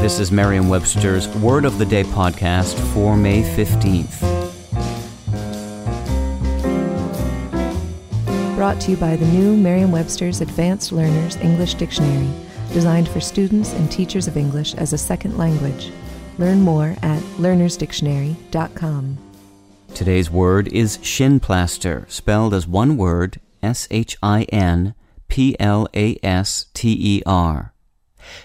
This is Merriam-Webster's Word of the Day podcast for May 15th. Brought to you by the new Merriam-Webster's Advanced Learners English Dictionary, designed for students and teachers of English as a second language. Learn more at learnersdictionary.com. Today's word is shinplaster, spelled as one word, S H I N P L A S T E R.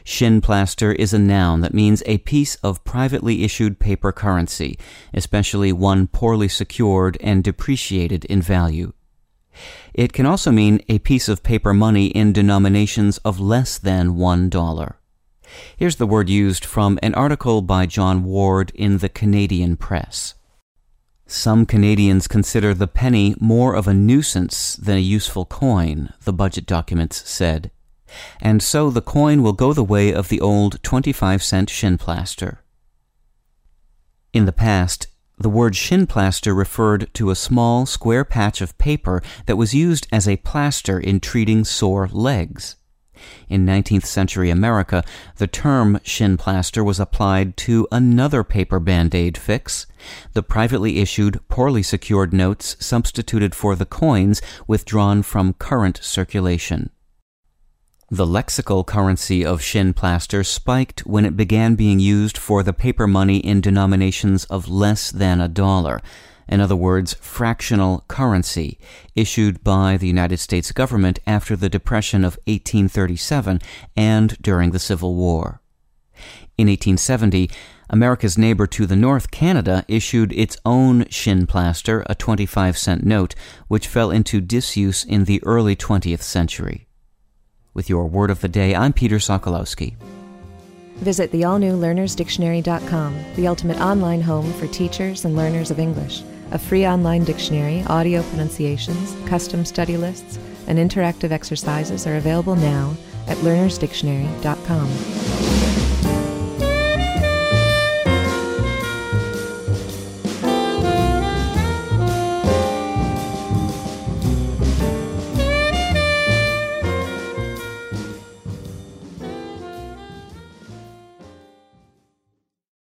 Shinplaster is a noun that means a piece of privately issued paper currency, especially one poorly secured and depreciated in value. It can also mean a piece of paper money in denominations of less than one dollar. Here's the word used from an article by John Ward in the Canadian Press. Some Canadians consider the penny more of a nuisance than a useful coin, the budget documents said. And so the coin will go the way of the old 25 cent shinplaster. In the past, the word shinplaster referred to a small square patch of paper that was used as a plaster in treating sore legs. In 19th century America, the term shinplaster was applied to another paper band-aid fix, the privately issued, poorly secured notes substituted for the coins withdrawn from current circulation. The lexical currency of shinplaster spiked when it began being used for the paper money in denominations of less than a dollar, in other words, fractional currency, issued by the United States government after the Depression of 1837 and during the Civil War. In 1870, America's neighbor to the north, Canada, issued its own shinplaster, a 25 cent note, which fell into disuse in the early 20th century. With your word of the day, I'm Peter Sokolowski. Visit the all new learnersdictionary.com, the ultimate online home for teachers and learners of English. A free online dictionary, audio pronunciations, custom study lists, and interactive exercises are available now at learnersdictionary.com.